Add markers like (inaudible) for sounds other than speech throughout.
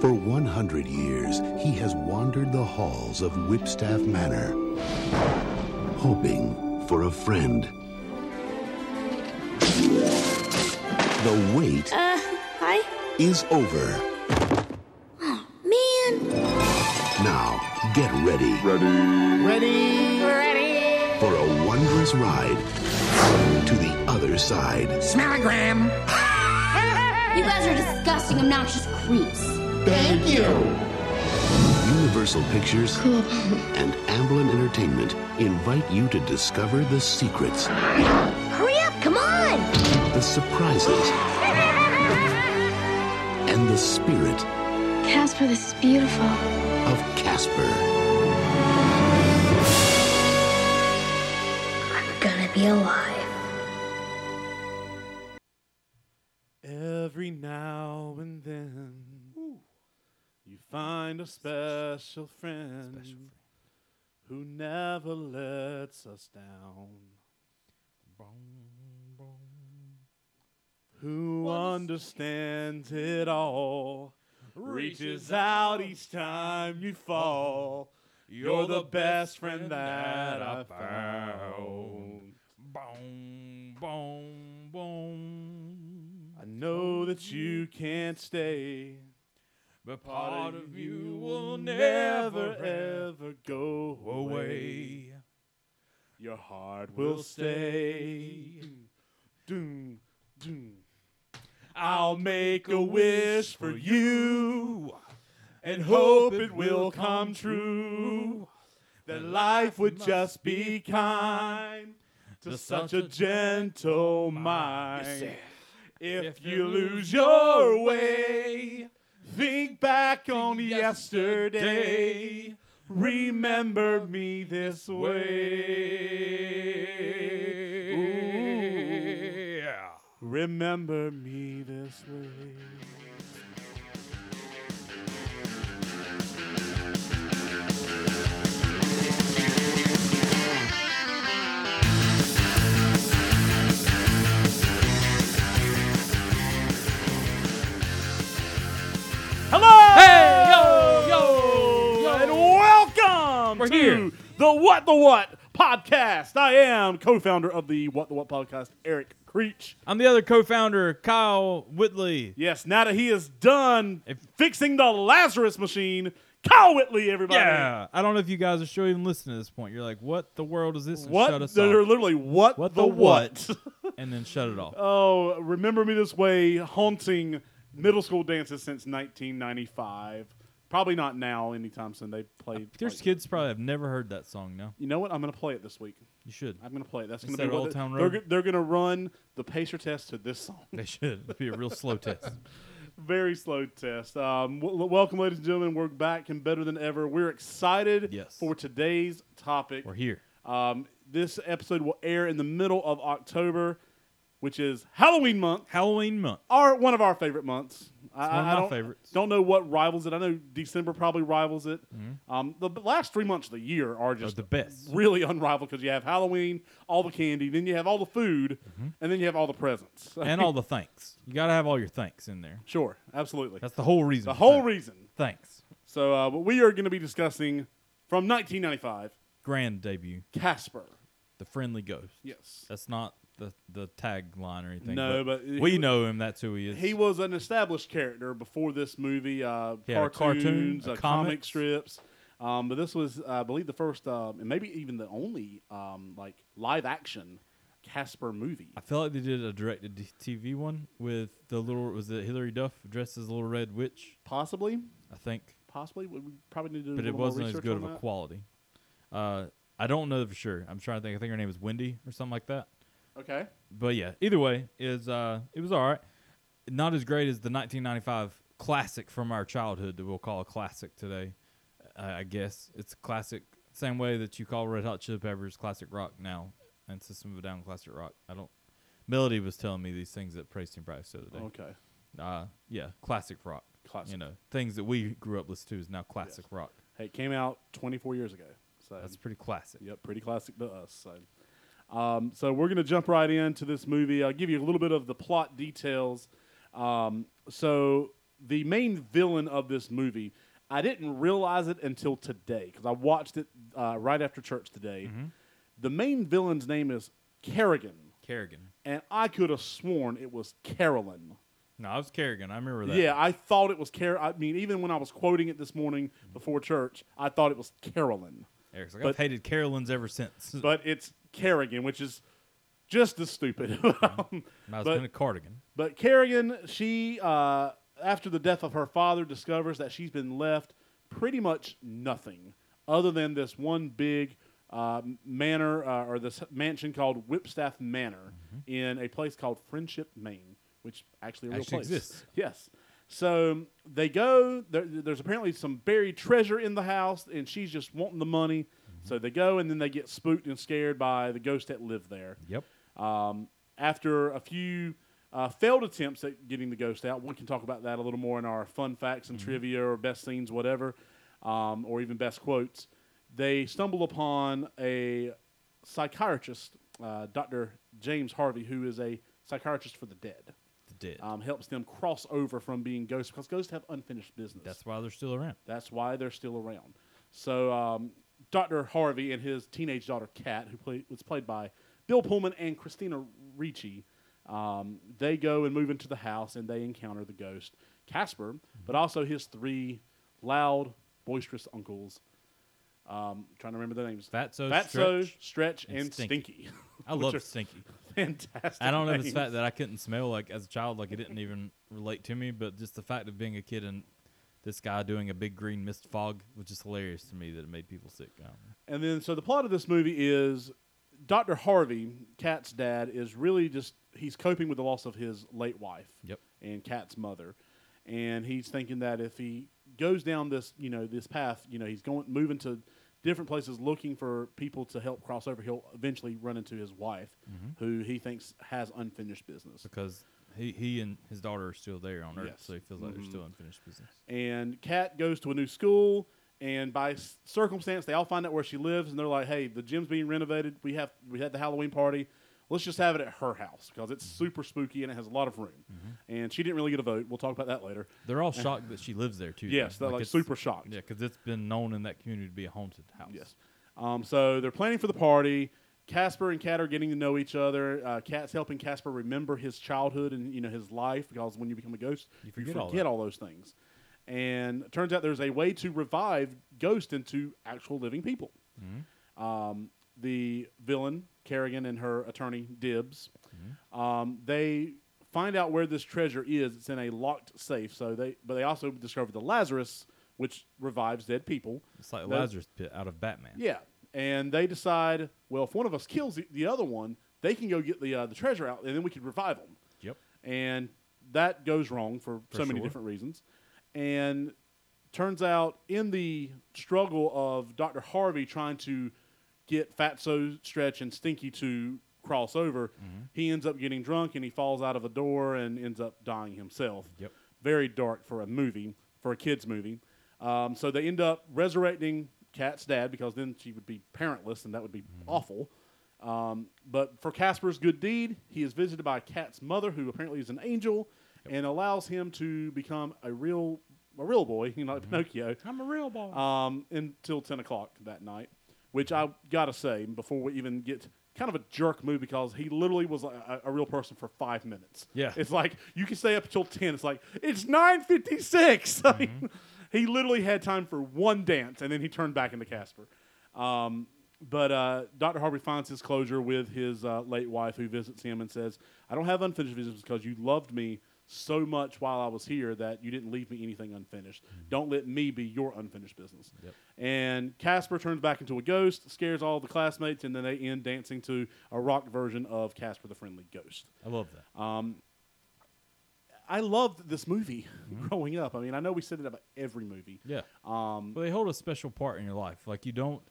For 100 years, he has wandered the halls of Whipstaff Manor, hoping for a friend. The wait Uh, hi. is over. Man. Now, get ready Ready? Ready? for a wondrous ride to the other side. Smellogram. (laughs) You guys are disgusting, obnoxious creeps. Thank you. Universal Pictures and Amblin Entertainment invite you to discover the secrets, Hurry up, come on! the surprises, and the spirit Casper, this is beautiful. of Casper. I'm gonna be alive. Find a special friend, who never lets us down. Who understands it all, reaches out each time you fall. You're the best friend that I found. Boom, boom, boom. I know that you can't stay. But part of you will never ever go away. away. Your heart will stay. Doom, doom. I'll make a wish for you and hope it will come true. That life would just be kind to such a gentle mind. If you lose your way, think back on yesterday. Remember me this way. Ooh. Remember me this way. Hello! Hey, yo, yo, yo. And welcome We're to here. the What the What podcast. I am co-founder of the What the What podcast, Eric Creech. I'm the other co-founder, Kyle Whitley. Yes, now that he is done If- fixing the Lazarus machine, Kyle Whitley, everybody. Yeah, I don't know if you guys are sure even listening to this point. You're like, "What the world is this?" And What? Shut us They're off, literally what, What the, the what? and then shut it off. (laughs) oh, remember me this way, haunting middle school dances since 1995. Probably not now, anytime soon. They played. There's like- kids probably have never heard that song. No, You know what? I'm going to play it this week. you should. I'm going to play it. That's going to be Old Town they're, Road? they're going to run the pacer test to this song. They should. It'd be a real slow test. (laughs) Very slow test. Um, w- welcome, ladies and gentlemen. We're back and better than ever. We're excited Yes. for today's topic. We're here. Um, this episode will air in the middle of October, which is Halloween month. Halloween month. Our one of our favorite months. I, one of I my don't, favorites. Don't know what rivals it. I know December probably rivals it. Um, the last three months of the year are just the best. really (laughs) unrivaled because you have Halloween, all the candy, then you have all the food, Mm-hmm. and then you have all the presents. (laughs) and all the thanks. You gotta have all your thanks in there. sure, absolutely. That's the whole reason. the whole thanks. reason. Thanks. So, uh, what we are going to be discussing from 1995, Grand debut. Casper. The friendly ghost. Yes. That's not the the tagline or anything. No, but we he- know him. That's who he is. He was an established character before this movie. Uh, He had cartoon, cartoons, uh, comic comics. strips. Um, but this was, I believe, the first um, and maybe even the only um, like live action Casper movie. I feel like they did a directed TV one with the little was it Hilary Duff dressed as a little red witch. Possibly, I think, possibly. We we probably need to but it wasn't as good of a quality. Uh, I don't know for sure. I'm trying to think. I think her name is Wendy or something like that. Okay. But yeah, either way, is uh, it was all right. Not as great as the 1995 classic from our childhood that we'll call a classic today. Uh, I guess it's a classic, same way that you call Red Hot Chili Peppers classic rock now, and System of a Down classic rock. I don't. Melody was telling me these things at Praise Team Price the other day. Okay. Uh, yeah, classic rock. Classic. You know, things that we grew up listening to is now classic rock. Hey, it came out 24 years ago. So That's pretty classic. Yep, pretty classic to us. So, um, so we're gonna jump right into this movie. I'll give you a little bit of the plot details. Um, so the main villain of this movie, I didn't realize it until today because I watched it uh, right after church today. Mm-hmm. The main villain's name is Carrigan, Carrigan. and I could have sworn it was Carolyn. No, I was Carrigan. I remember that. Yeah, I thought it was Car. I mean, even when I was quoting it this morning before church, I thought it was Carolyn, Eric's like, But- I've hated Carolyn's ever since. but it's Carrigan, which is just as stupid. (laughs) Um, I was but- been a cardigan. But Carrigan, she, uh, after the death of her father, discovers that she's been left pretty much nothing other than this one big uh, manor uh, or this mansion called Whipstaff Manor in a place called Friendship, Maine, which actually a real Actually place. exists. Yes. So they go. There, there's apparently some buried treasure in the house, and she's just wanting the money. So they go, and then they get spooked and scared by the ghost that lived there. Yep. Um, after a few uh, failed attempts at getting the ghost out, we can talk about that a little more in our fun facts and trivia or best scenes, whatever, um, or even best quotes. They stumble upon a psychiatrist, uh, Dr. James Harvey, who is a psychiatrist for the dead. The dead. Um, helps them cross over from being ghosts because ghosts have unfinished business. That's why they're still around. That's why they're still around. So um, Dr. Harvey and his teenage daughter Kat, who play, was played by Bill Pullman and Christina Ricci, um, they go and move into the house and they encounter the ghost Casper, but also his three loud, boisterous uncles. Um, trying to remember their names. Fatso, Fatso, Stretch, Stretch, and and, Stinky. Stinky. I (laughs) love Stinky. Fantastic. I don't know if it's names. the fact that I couldn't smell like as a child, like it didn't even relate to me, but just the fact of being a kid and this guy doing a big green mist fog which is hilarious to me that it made people sick. And then, so the plot of this movie is Dr. Harvey, Kat's dad, is really just he's coping with the loss of his late wife Yep. and Kat's mother, and he's thinking that if he goes down this, you know, this path, you know, he's going moving to different places looking for people to help cross over. He'll eventually run into his wife, mm-hmm. who he thinks has unfinished business. Because he, he and his daughter are still there on Earth, Yes. so he feels like there's mm-hmm. still unfinished business. and Kat goes to a new school. And by s- circumstance, they all find out where she lives, and they're like, "Hey, the gym's being renovated. We have we had the Halloween party. Let's just have it at her house because it's mm-hmm. super spooky and it has a lot of room." Mm-hmm. And she didn't really get a vote. We'll talk about that later. They're all (laughs) shocked that she lives there too. Yes, though. they're like it's- super shocked. Yeah, because it's been known in that community to be a haunted house. Yes. Um, so they're planning for the party. Casper and Kat are getting to know each other. Uh, Kat's helping Casper remember his childhood and you know his life because when you become a ghost, You forget all forget that. all those things. And it turns out there's a way to revive ghosts into actual living people. Mm-hmm. Um, the villain Carrigan and her attorney Dibs, Mm-hmm. um, they find out where this treasure is. It's in a locked safe. So they, but they also discover the Lazarus, which revives dead people. It's like That- Lazarus Pit out of Batman. Yeah, and they decide, well, if one of us kills the, the other one, they can go get the uh, the treasure out, and then we can revive them. Yep. And that goes wrong for, so many sure. different reasons. And turns out, in the struggle of Doctor Harvey trying to get Fatso, Stretch, and Stinky to cross over, Mm-hmm. he ends up getting drunk and he falls out of a door and ends up dying himself. Yep. Very dark for a movie, for a kids movie. Um, so they end up resurrecting Kat's dad because then she would be parentless and that would be awful. Um, but for Casper's good deed, he is visited by Kat's mother, who apparently is an angel, and allows him to become a real a real boy, you know, like Pinocchio I'm a real boy. um, until 10 o'clock that night, which I gotta say, before we even get kind of a jerk move because he literally was a, a real person for five minutes. Yeah. It's like you can stay up until 10. It's like, it's 9.56. I (laughs) mean, he literally had time for one dance and then he turned back into Casper. Um, but uh, Dr. Harvey finds his closure with his uh, late wife who visits him and says, I don't have unfinished business because you loved me so much while I was here that you didn't leave me anything unfinished. Don't let me be your unfinished business. Yep. And Casper turns back into a ghost, scares all the classmates, and then they end dancing to a rock version of Casper the Friendly Ghost. I love that. Um, I loved this movie (laughs) growing up. I mean, I know we said it about every movie. Yeah. Um, Well, they hold a special part in your life. Like you don't,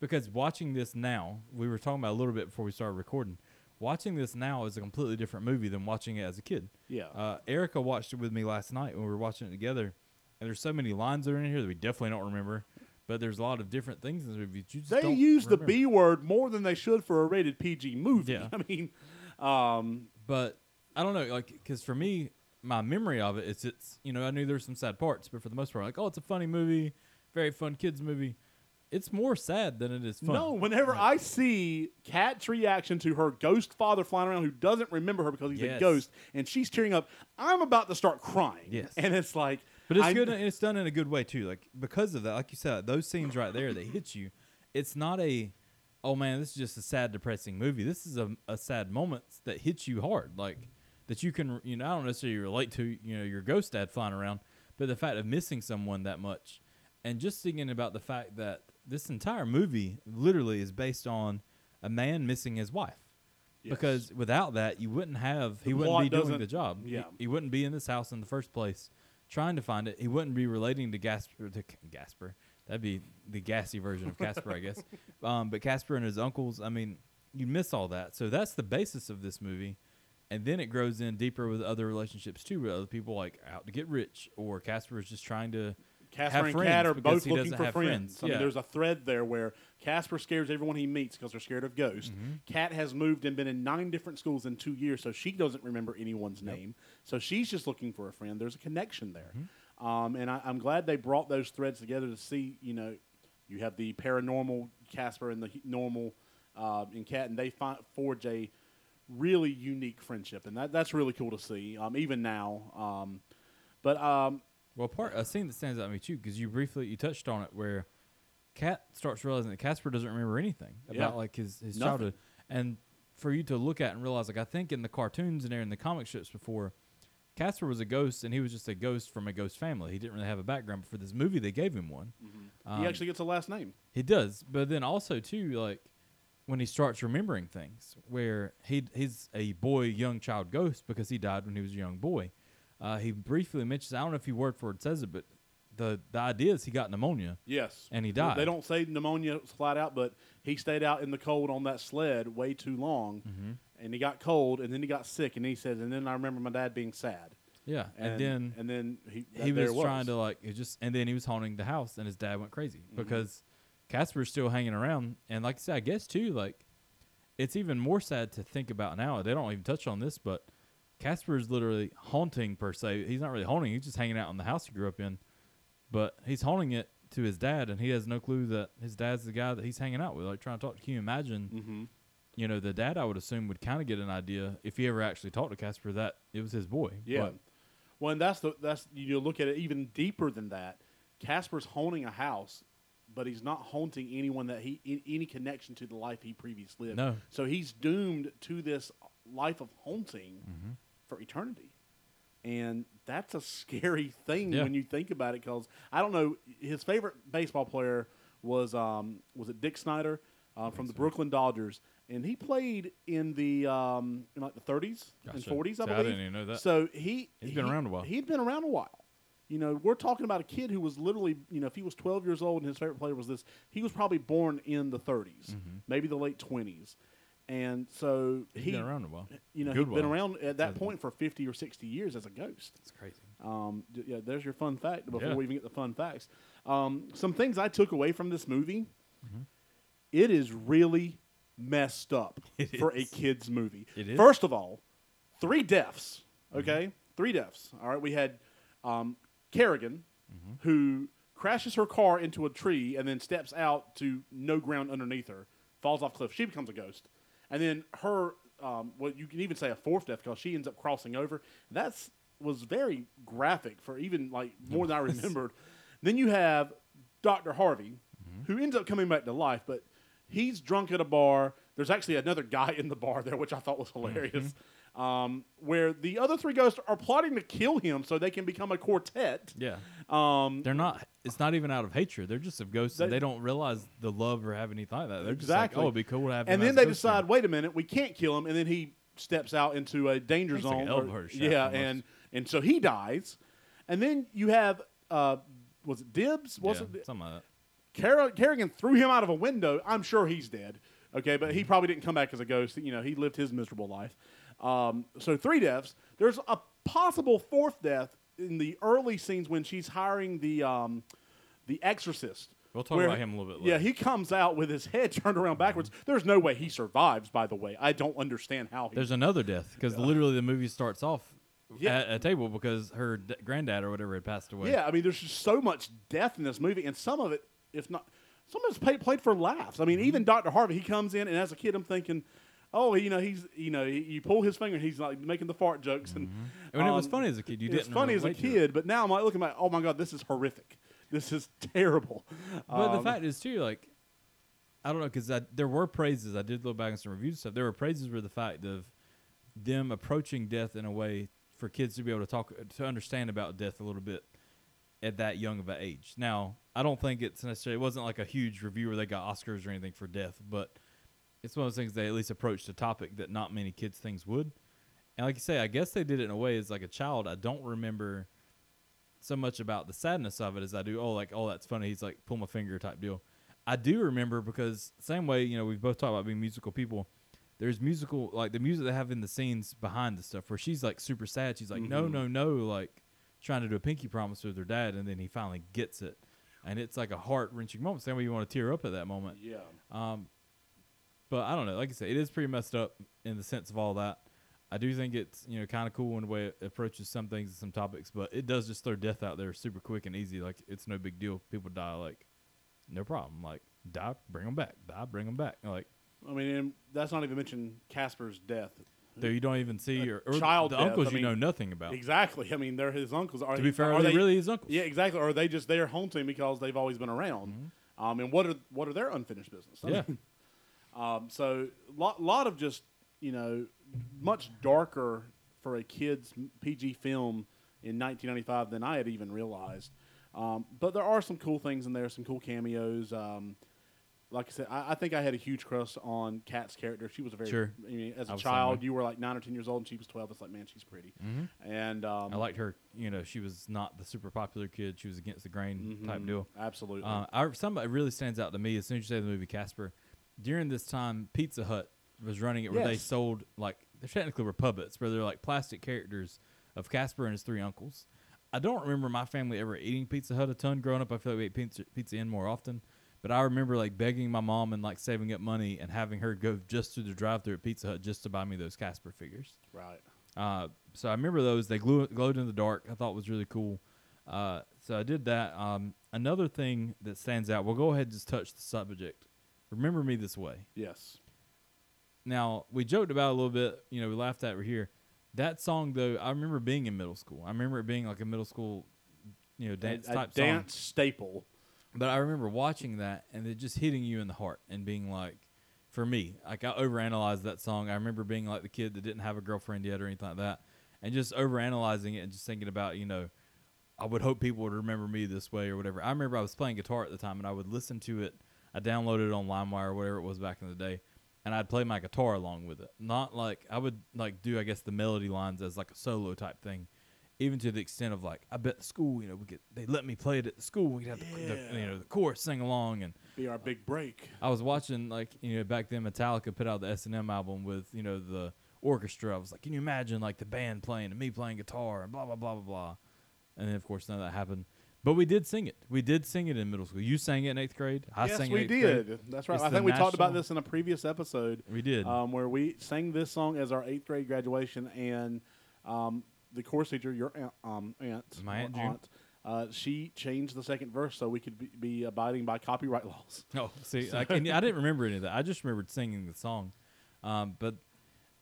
because watching this now, we were talking about a little bit before we started recording. Watching this now is a completely different movie than watching it as a kid. Yeah. Uh, Erica watched it with me last night when we were watching it together, and there's so many lines that are in here that we definitely don't remember. But there's a lot of different things in the movie. You just they use the. B word more than they should for a rated PG movie. Yeah. (laughs) I mean, um, but I don't know, like, because for me, my memory of it is it's you know I knew there's some sad parts, but for the most part, like oh, it's a funny movie, very fun kids movie. It's more sad than it is fun. No, whenever I see Kat's reaction to her ghost father flying around who doesn't remember her because he's a ghost and she's tearing up, I'm about to start crying. Yes. And it's like, But it's I- good and it's done in a good way too. Like because of that, like you said, those scenes right there that hit you, it's not a oh man, this is just a sad, depressing movie. This is a, a sad moment that hits you hard. Like that you can you know, I don't necessarily relate to, you know, your ghost dad flying around, but the fact of missing someone that much. And just thinking about the fact that this entire movie literally is based on a man missing his wife. Because without that, you wouldn't have. He The wouldn't be doing the job. He- yeah. he, wouldn't be in this house in the first place, trying to find it. He wouldn't be relating to Gasper. To Gasper, that'd be the gassy version of Casper, I guess. (laughs) Um, but Casper and his uncles. I mean, you miss all that. So that's the basis of this movie, and then it grows in deeper with other relationships too, with other people like out to get rich, or Casper is just trying to. Casper have and friends are both looking for have friends. I mean, Yeah. there's a thread there where Casper scares everyone he meets because they're scared of ghosts. Mm-hmm. Kat has moved and been in nine different schools in two years, so she doesn't remember anyone's name. So she's just looking for a friend. There's a connection there, Mm-hmm. um, and I, I'm glad they brought those threads together to see. You know, you have the paranormal Casper and the normal uh, in Kat, and they fi- forge a really unique friendship, and that that's really cool to see. Um, even now, um, but um, Well, part a scene that stands out to me too, because you briefly you touched on it, where Kat starts realizing that Casper doesn't remember anything Yeah. about like his his Nothing. childhood, and for you to look at and realize, like I think in the cartoons and there in the comic strips before, Casper was a ghost, and he was just a ghost from a ghost family. He didn't really have a background, but for this movie, they gave him one. Um, he actually gets a last name. He does, but then also too, like when he starts remembering things, where he he's a boy, young child ghost because he died when he was a young boy. Uh, he briefly mentions, I don't know if he word for word says it, but the the idea is he got pneumonia. Yes. And he died. They don't say pneumonia flat out, but he stayed out in the cold on that sled way too long, Mm-hmm. and he got cold, and then he got sick, and he says, and then I remember my dad being sad, Yeah, and, then and then he he there was, trying to like it just, and then he was haunting the house, and his dad went crazy Mm-hmm. because Casper's still hanging around, and like I said, I guess too, like it's even more sad to think about now. They don't even touch on this, but Casper is literally haunting per se. He's not really haunting; he's just hanging out in the house he grew up in, but he's haunting it to his dad, and he has no clue that his dad's the guy that he's hanging out with. Like trying to talk. Can you imagine? Mm-hmm. You know, the dad I would assume would kind of get an idea if he ever actually talked to Casper that it was his boy. Yeah. But well, and that's the that's you look at it even deeper than that. Casper's haunting a house, but he's not haunting anyone that he any connection to the life he previously lived. No. So he's doomed to this life of haunting Mm-hmm. for eternity. And that's a scary (laughs) thing Yeah. when you think about it because I don't know his favorite baseball player was um, was it Dick Snyder uh, from the Brooklyn Dodgers and he played in the um, in like the 30s and 40s I I believe. didn't even know that. So he He's been he- around a while. He'd been around a while. You know, we're talking about a kid who was literally, you know, if he was 12 years old and his favorite player was this, he was probably born in the 30s, maybe the late 20s. And so he's he, been around a while. you know, Good he'd been around at that point for 50 or 60 years as a ghost. It's crazy. Um, d- yeah, there's your fun fact before Yeah. we even get the fun facts. Um, some things I took away from this movie. Mm-hmm. It is really messed up (laughs) It for is. a kids movie. It is. First of all, three deaths. Mm-hmm. Okay, three deaths. All right, we had um, Carrigan, Mm-hmm. who crashes her car into a tree and then steps out to no ground underneath her, falls off cliff. She becomes a ghost, and then her. Um, well, you can even say a fourth death because she ends up crossing over. That's was very graphic for even like more than I remembered. then you have Dr. Harvey, who ends up coming back to life, but he's drunk at a bar. There's actually another guy (laughs) in the bar there, which I thought was hilarious. Um, where the other three ghosts are plotting to kill him so they can become a quartet. Yeah. Um, They're not. It's not even out of hatred. They're just of ghosts. and They- They don't realize the love or have anything like that. They're just Exactly. like, oh, it'd be cool to have. and then they decide, friend." wait a minute, we can't kill him, and then he steps out into a danger It's like zone. an or- yeah, almost. and and so he dies, and then you have uh, was it Dibs? Was yeah, it something like that. Car- Carrigan threw him out of a window. I'm sure he's dead. Okay, but he probably didn't come back as a ghost. You know, he lived his miserable life. Um, so three deaths. There's a possible fourth death in the early scenes when she's hiring the um, the exorcist. We'll talk where- about him a little bit later. Yeah, he comes out with his head (laughs) turned around backwards. There's no way he survives. By the way, I don't understand how he. There's another death because literally the movie starts off Yeah. at a table because her d- granddad or whatever had passed away. Yeah, I mean, there's just so much death in this movie, and some of it, if not, some of it's played, played for laughs. I mean, Mm-hmm. even Dr. Harvey, he comes in, and as a kid, I'm thinking, oh, you know, he's, you know, you- pull his finger, and he's like making the fart jokes, and Mm-hmm. Mean, it was um, funny as a kid. You it was didn't funny as a relate to it. kid, but now I'm like looking at, oh my god, this is horrific. This is (laughs) terrible. But the Um, fact is too, like, I don't know, because there were praises. I did look back on some reviews and stuff. There were praises for the fact of them approaching death in a way for kids to be able to talk to understand about death a little bit at that young of an age. Now, I don't think it's necessarily it wasn't like a huge review where they got Oscars or anything for death, but it's one of those things they at least approached a topic that not many kids things would. And like you say, I guess they did it in a way as like a child. I don't remember so much about the sadness of it as I do. Oh, like oh, that's funny. He's like pull my finger type deal. I do remember because same way you know we've both talked about being musical people. There's musical like the music they have in the scenes behind the stuff where she's like super sad. She's like no no no like trying to do a pinky promise with her dad, and then he finally gets it, and it's like a heart wrenching moment. Same way you want to tear up at that moment. yeah. Um, but I don't know. Like I said, it is pretty messed up in the sense of all that. I do think it's you know kind of cool in the way it approaches some things and some topics, but it does just throw death out there super quick and easy. Like it's no big deal. People die like no problem. Like die, bring them back. Die, bring them back. Like I mean, and that's not even mention Casper's death. though you don't even see your child the death, uncles I you know nothing about. Exactly. I mean, they're his uncles. Are To be fair, are, are they, really his uncles? Yeah, exactly. Or are they just there haunting because they've always been around? Um, and what are what are their unfinished business? I Yeah. mean, um, so lot lot of just you know much darker for a kids PG film in 1995 than I had even realized. Um, but there are some cool things in there, some cool cameos. Um, like I said, I, I think I had a huge crush on Kat's character. She was a very, Sure. I mean, as a was the same child, you were like nine or ten years old, and she was twelve. It's like, man, she's pretty. And um, I liked her. You know, she was not the super popular kid. She was against the grain type deal. absolutely. Uh, I, somebody really stands out to me as soon as you say the movie Casper. During this time, Pizza Hut was running it where they sold like they technically were puppets, where they're like plastic characters of Casper and his three uncles. I don't remember my family ever eating Pizza Hut a ton growing up. I feel like we ate pizza, pizza in more often. But I remember like begging my mom and like saving up money and having her go just through the drive-through at Pizza Hut just to buy me those Casper figures. right. Uh, so I remember those. They glue, glowed in the dark. I thought was really cool. Uh, so I did that. Um, another thing that stands out. We'll go ahead and just touch the subject. Remember me this way. Yes. Now we joked about it a little bit. You know, we laughed at. it here. That song though, I remember being in middle school. I remember it being like a middle school, you know, dance a, a dance song. staple. But I remember watching that and it just hitting you in the heart and being like, for me, like I overanalyzed that song. I remember being like the kid that didn't have a girlfriend yet or anything like that, and just overanalyzing it and just thinking about, you know, I would hope people would remember me this way or whatever. I remember I was playing guitar at the time and I would listen to it. I downloaded it on LimeWire or whatever it was back in the day, and I'd play my guitar along with it. Not like I would like do, I guess, the melody lines as like a solo type thing. Even to the extent of like, I bet the school, you know, we get they let me play it at the school. We'd have the, the you know the chorus sing along, and Be our big break. I was watching like you know back then Metallica put out the S and M album with you know the orchestra. I was like, can you imagine like the band playing and me playing guitar and blah blah blah blah blah. And then of course none of that happened. But we did sing it. We did sing it in middle school. You sang it in eighth grade. I yes, sang we it in eighth did. grade. That's right. It's I think we talked about this in a previous episode. We did. um, where we sang this song as our eighth grade graduation, and um, the course teacher, your aunt, um, aunt, My Aunt June. uh, she changed the second verse so we could be, be abiding by copyright (laughs) laws. (laughs) Oh, see, like, and I didn't remember any of that. I just remembered singing the song. Um, but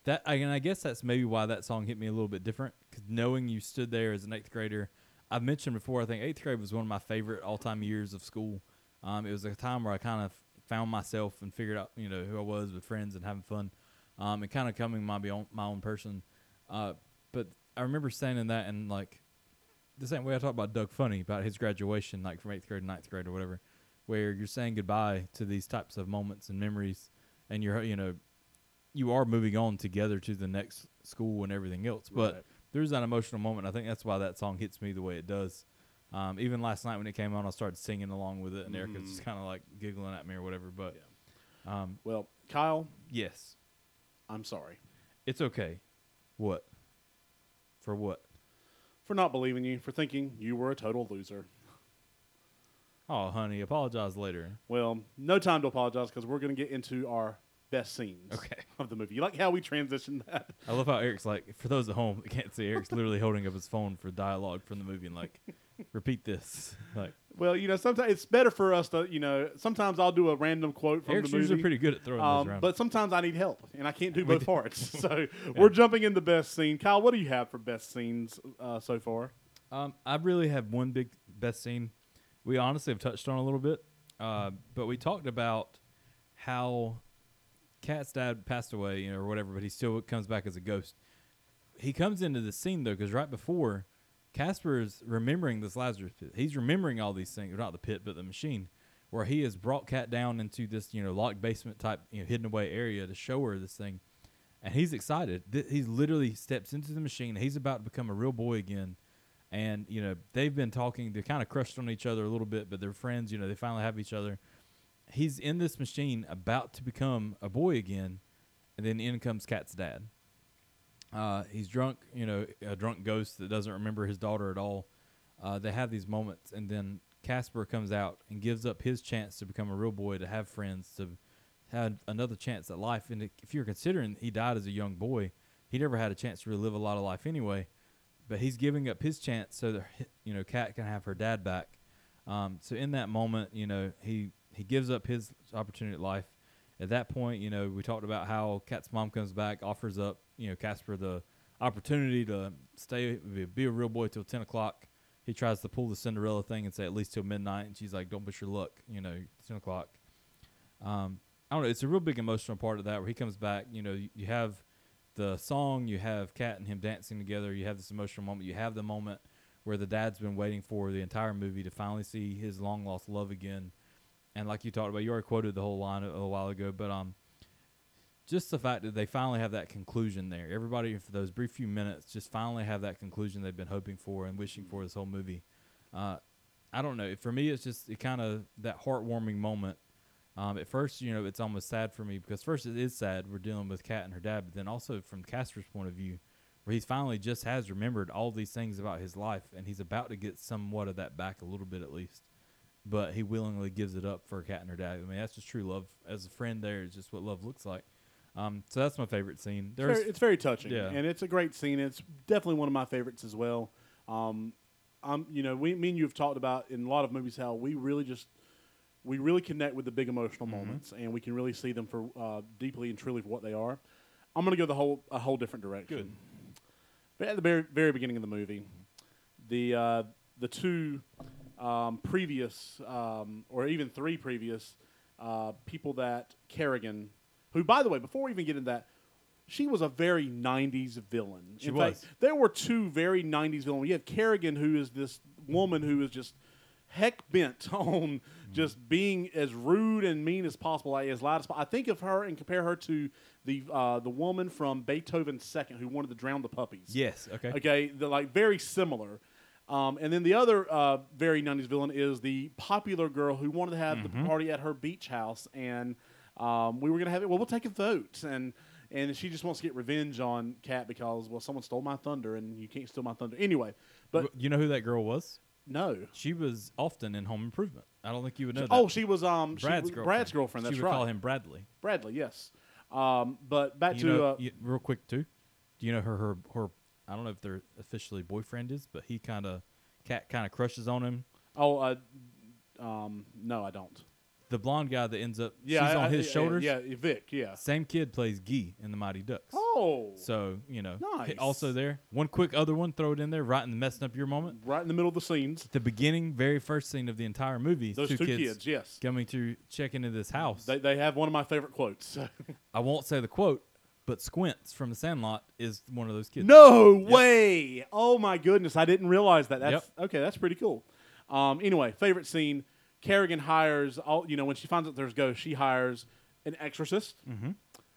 that, I, and I guess that's maybe why that song hit me a little bit different. Because knowing you stood there as an eighth grader, I've mentioned before. I think eighth grade was one of my favorite all-time years of school. Um, it was a time where I kind of found myself and figured out, you know, who I was with friends and having fun, um, and kind of coming my own, my own person. Uh, but I remember saying that and like the same way I talked about Doug Funnie about his graduation, like from eighth grade to ninth grade or whatever, where you're saying goodbye to these types of moments and memories, and you're you know, you are moving on together to the next school and everything else. But. There's that emotional moment. I think that's why that song hits me the way it does. Um, even last night when it came on, I started singing along with it, and Erica's just kind of like giggling at me or whatever. But um, Well, Kyle, yes, I'm sorry it's okay. What? For what? for not believing you, for thinking you were a total loser. Oh, honey, apologize later. Well, no time to apologize because we're going to get into our best scenes Okay. (laughs) of the movie. You like how we transitioned that? I love how Eric's like, for those at home that can't see, Eric's literally holding up his phone for dialogue from the movie and like, (laughs) repeat this. Like, Well, you know, sometimes it's better for us to, you know, sometimes I'll do a random quote from Eric's the movie. usually pretty good at throwing those Um, around. but sometimes I need help, and I can't do (laughs) both parts. So we're jumping in the best scene. Kyle, what do you have for best scenes uh, so far? Um, I really have one big best scene. We honestly have touched on a little bit, uh, but we talked about how Kat's dad passed away, you know, or whatever, but he still comes back as a ghost. He comes into the scene though, because right before, Casper is remembering this Lazarus pit. He's remembering all these things, not the pit, but the machine, where he has brought Kat down into this, you know, locked basement type, you know, hidden away area to show her this thing, and he's excited. Th- He's literally steps into the machine. He's about to become a real boy again and you know they've been talking they're kind of crushed on each other a little bit but they're friends you know they finally have each other he's in this machine about to become a boy again and then in comes Kat's dad. Uh, he's drunk you know a drunk ghost that doesn't remember his daughter at all. Uh, they have these moments and then casper comes out and gives up his chance to become a real boy to have friends to have another chance at life. And if you're considering he died as a young boy he never had a chance to really live a lot of life anyway. But he's giving up his chance so that you know Kat can have her dad back. Um, so in that moment, you know he he gives up his opportunity at life. At that point, you know we talked about how Kat's mom comes back, offers up you know Casper the opportunity to stay be- a real boy till ten o'clock. He tries to pull the Cinderella thing and say at least till midnight, and she's like, "Don't push your luck," you know, ten o'clock. Um, I don't know. It's a real big emotional part of that where he comes back. You know, you, you have the song, you have Kat and him dancing together, you have this emotional moment, you have the moment where the dad's been waiting for the entire movie to finally see his long lost love again. And like you talked about, you already quoted the whole line a, a while ago, but um, just the fact that they finally have that conclusion there. Everybody for those brief few minutes just finally have that conclusion they've been hoping for and wishing for this whole movie. Uh, I don't know. For me, it's just it kind of that heartwarming moment um, at first, you know, it's almost sad for me because first it is sad we're dealing with Kat and her dad, but then also from Casper's point of view, where he's finally just has remembered all these things about his life, and he's about to get somewhat of that back a little bit at least. But he willingly gives it up for Kat and her dad. I mean, that's just true love. As a friend, there is just what love looks like. Um, so that's my favorite scene. It's There's very, it's very touching, Yeah. and it's a great scene. It's definitely one of my favorites as well. Um, I'm, you know, we, me and you have talked about in a lot of movies how we really just we really connect with the big emotional Mm-hmm. moments, and we can really see them for uh, deeply and truly for what they are. I'm going to go the whole a whole different direction. Good. But at the very very beginning of the movie, the uh, the two um, previous um, or even three previous uh, people that Carrigan, who by the way, before we even get into that, she was a very '90s villain. She In was. Fact, there were two very '90s villains. You have Carrigan, who is this woman who is just heck bent (laughs) on just being as rude and mean as possible, like, as loud as possible. I think of her and compare her to the uh, the woman from Beethoven's Second who wanted to drown the puppies. yes, okay. Okay, they're like very similar. Um, and then the other uh, very 90s villain is the popular girl who wanted to have the party at her beach house, and um, we were going to have it. Well, we'll take a vote, and and she just wants to get revenge on Kat because well, someone stole my thunder, and you can't steal my thunder anyway. But you know who that girl was? no, She was often in Home Improvement. I don't think you would know that. oh, she was um Brad's was- girlfriend. Brad's girlfriend. She That's would right, call him Bradley. Bradley. Yes. Um, but back you to know, uh, you- real quick too. Do you know her her her? I don't know if they're officially boyfriend is, but he kind of Kat kind of crushes on him. oh uh, um no, I don't. The blonde guy that ends up Yeah, she's I- on I- his yeah, shoulders. Yeah, Vic. Yeah. Same kid plays Guy in the Mighty Ducks. Oh, So you know, Nice. also there. One quick other one, throw it in there, right in the messing up your moment. right in the middle of the scenes. The beginning, very first scene of the entire movie. Those two, kids, yes. coming to check into this house. They, they have one of my favorite quotes. (laughs) I won't say the quote, but Squints from The Sandlot is one of those kids. no way! Oh my goodness, I didn't realize that. That's Yep. okay. That's pretty cool. Um, anyway, favorite scene: Carrigan hires all. You know, when she finds out there's ghosts, she hires an exorcist. Mm-hmm.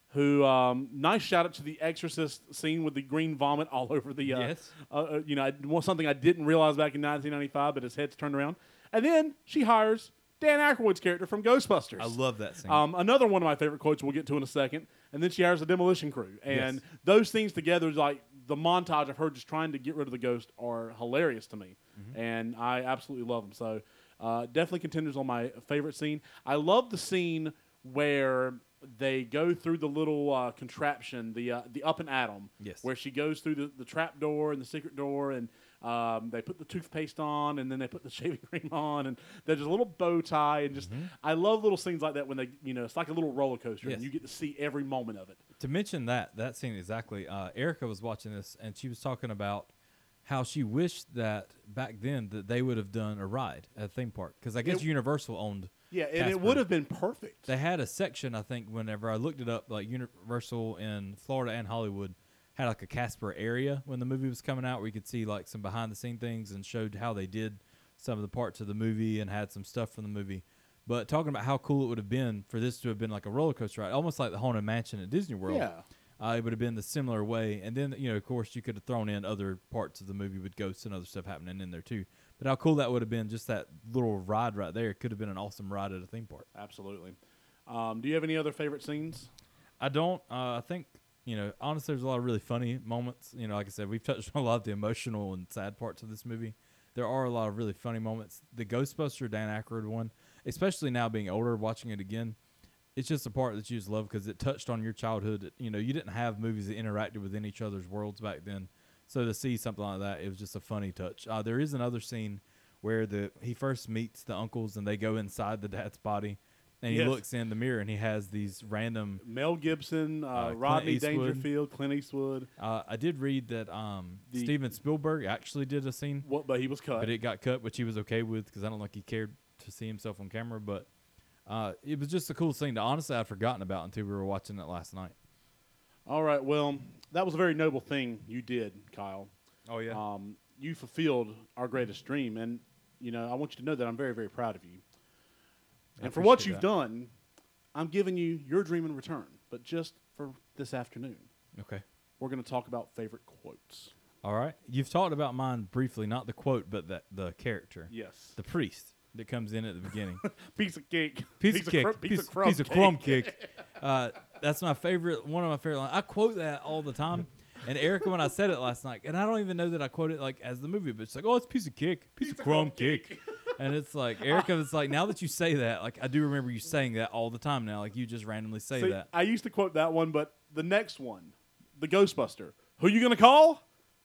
Who? Um, nice shout out to the Exorcist scene with the green vomit all (laughs) over the. Uh, Yes. Uh, uh, you know, I, something I didn't realize back in 1995, but his head's turned around. And then she hires Dan Aykroyd's character from Ghostbusters. I love that scene. Um, another one of my favorite quotes we'll get to in a second. And then she hires a demolition crew. And Yes. those things together, is like the montage of her just trying to get rid of the ghost, are hilarious to me. Mm-hmm. And I absolutely love them. So uh, definitely contenders on my favorite scene. I love the scene where they go through the little uh, contraption, the uh, the up and atom, Yes. where she goes through the, the trap door and the secret door, and um, they put the toothpaste on, and then they put the (laughs) shaving cream on, and there's a little bow tie, and just I love little scenes like that when they, you know, it's like a little roller coaster, Yes. and you get to see every moment of it. to mention that that scene exactly uh, erica was watching this and she was talking about how she wished that back then that they would have done a ride at a theme park because i guess It- universal owned Yeah, and it would have been perfect. they had a section i think whenever i looked it up like universal in florida and hollywood had like a casper area when the movie was coming out where you could see like some behind the scene things and showed how they did some of the parts of the movie and had some stuff from the movie but talking about how cool it would have been for this to have been like a roller coaster ride almost like the haunted mansion at disney world Yeah. uh, it would have been the similar way. And then, you know, of course, you could have thrown in other parts of the movie with ghosts and other stuff happening in there too. But how cool that would have been! Just that little ride right there. It could have been an awesome ride at a theme park. Absolutely. Um, do you have any other favorite scenes? I don't. Uh, I think you know, honestly, there's a lot of really funny moments. You know, like I said, we've touched (laughs) on a lot of the emotional and sad parts of this movie. There are a lot of really funny moments. The Ghostbuster Dan Aykroyd one, especially now being older, watching it again, it's just a part that you just love because it touched on your childhood. You know, you didn't have movies that interacted within each other's worlds back then. So to see something like that, it was just a funny touch. Uh, there is another scene where the he first meets the uncles and they go inside the dad's body, and he Yes. looks in the mirror and he has these random Mel Gibson, uh, Clint Rodney Eastwood. Dangerfield, Clint Eastwood. Uh, I did read that um, The- Steven Spielberg actually did a scene, What? But he was cut. but it got cut, which he was okay with because I don't think he cared to see himself on camera. But uh, it was just a cool scene that honestly I'd forgotten about until we were watching it last night. All right. Well, that was a very noble thing you did, Kyle. Oh yeah, Um, you fulfilled our greatest dream, and you know I want you to know that I'm very, very proud of you. I And for what you've that. done, I'm giving you your dream in return. But just for this afternoon, okay. we're going to talk about favorite quotes. All right, you've talked about mine briefly, not the quote, but the the character, Yes. the priest that comes in at the beginning. (laughs) piece of cake. piece, of cake, cru- piece, of crumb piece of crumb cake. (laughs) Uh, that's my favorite. One of my favorite lines. I quote that all the time. And Erica, when I said it last night, and I don't even know that I quote it like as the movie, but it's like, oh, it's a piece of cake, piece, of crumb cake. And it's like Erica was like, now that you say that, like I do remember you saying that all the time now. Like you just randomly say See, that. I used to quote that one, but the next one, the Ghostbuster. Who you going to call?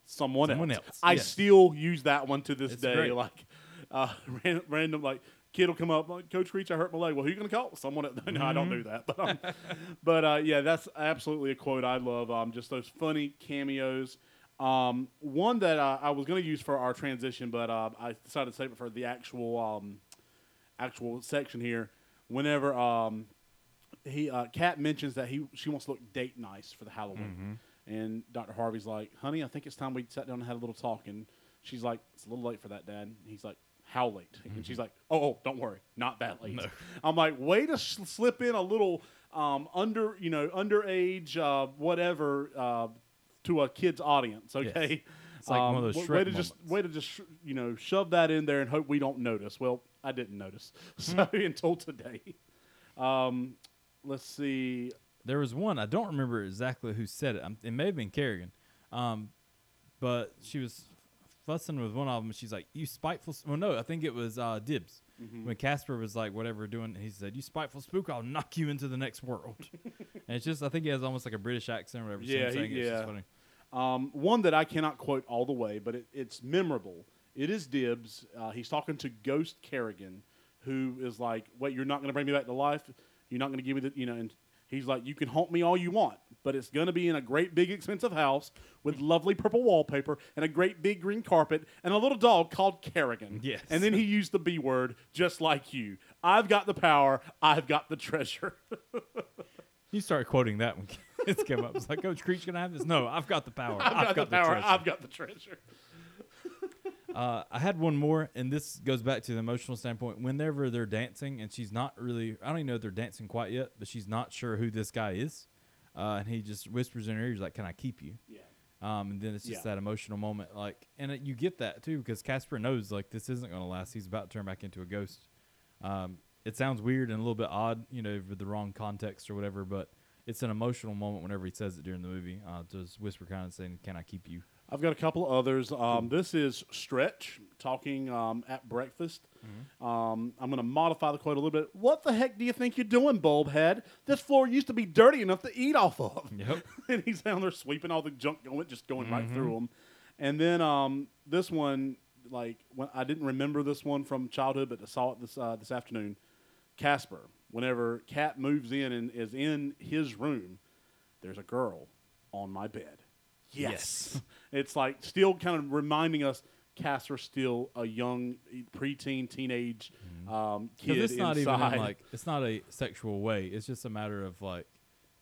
Someone, Someone else. else, I yes. still use that one to this It's day. great. Like uh, (laughs) ran- random, like kid will come up, like Coach Creech, I hurt my leg. Well, who you going to call? Someone. Else. (laughs) No, I don't do Mm-hmm. that. But um, (laughs) but uh, yeah, that's absolutely a quote I love. Um, just those funny cameos. Um, one that uh, I was going to use for our transition, but uh, I decided to save it for the actual um, actual section here. Whenever um, he uh, Kat mentions that he she wants to look date nice for the Halloween, and Dr. Harvey's like, "Honey, I think it's time we sat down and had a little talk." And she's like, "It's a little late for that, Dad." And he's like, "How late?" And she's like, "Oh, oh, don't worry, not that late." (laughs) I'm like, "Way to sh- slip in a little um, under, you know, underage, uh, whatever, uh, to a kid's audience." Okay. It's like one of Um, those way to just moments. way to just sh- you know shove that in there and hope we don't notice. Well, I didn't notice, (laughs) so Hmm. until today. Um, let's see. There was one I don't remember exactly who said it. Um, It may have been Carrigan, um, but she was fussing with one of them. She's like, "You spiteful." s-" Well, no, I think it was uh, Dibs Mm-hmm. when Casper was like, "Whatever doing," he said, "You spiteful spook! I'll knock you into the next world." (laughs) and it's just, I think he has almost like a British accent or whatever. so Yeah, he- it's yeah. funny. Um, one that I cannot quote all the way, but it, it's memorable. It is Dibs. Uh, he's talking to Ghost Carrigan, who is like, "Wait, you're not going to bring me back to life? You're not going to give me the, you know?" And he's like, "You can haunt me all you want, but it's going to be in a great big expensive house with lovely purple wallpaper and a great big green carpet and a little dog called Carrigan." Yes. And then he used the B word, just like you. I've got the power. I've got the treasure. (laughs) You started quoting that when it came up. It's like, Coach Creech gonna have this? No, I've got the power. (laughs) I've, got, the power. treasure." I've got the treasure. Uh, I had one more, and this goes back to the emotional standpoint. Whenever they're dancing, and she's not really, I don't even know if they're dancing quite yet, but she's not sure who this guy is. Uh, and he just whispers in her ear, he's like, Can I keep you? Yeah. Um, and then it's just Yeah. that emotional moment. Like, and it, you get that too, because Casper knows, like, this isn't going to last. He's about to turn back into a ghost. Um, it sounds weird and a little bit odd, you know, with the wrong context or whatever, but it's an emotional moment whenever he says it during the movie. Uh, just whisper kind of saying, Can I keep you? I've got a couple others. Um, this is Stretch talking um, at breakfast. Um, I'm going to modify the quote a little bit. What the heck do you think you're doing, bulbhead? This floor used to be dirty enough to eat off of. Yep. (laughs) and he's down there sweeping all the junk going, just going right through them. And then um, this one, like when I didn't remember this one from childhood, but I saw it this uh, this afternoon. Casper. Whenever Kat moves in and is in his room, there's a girl on my bed. Yes. (laughs) it's like still kind of reminding us Casper's still a young preteen, teenage um, kid it's not even inside. in, like it's not a sexual way. It's just a matter of like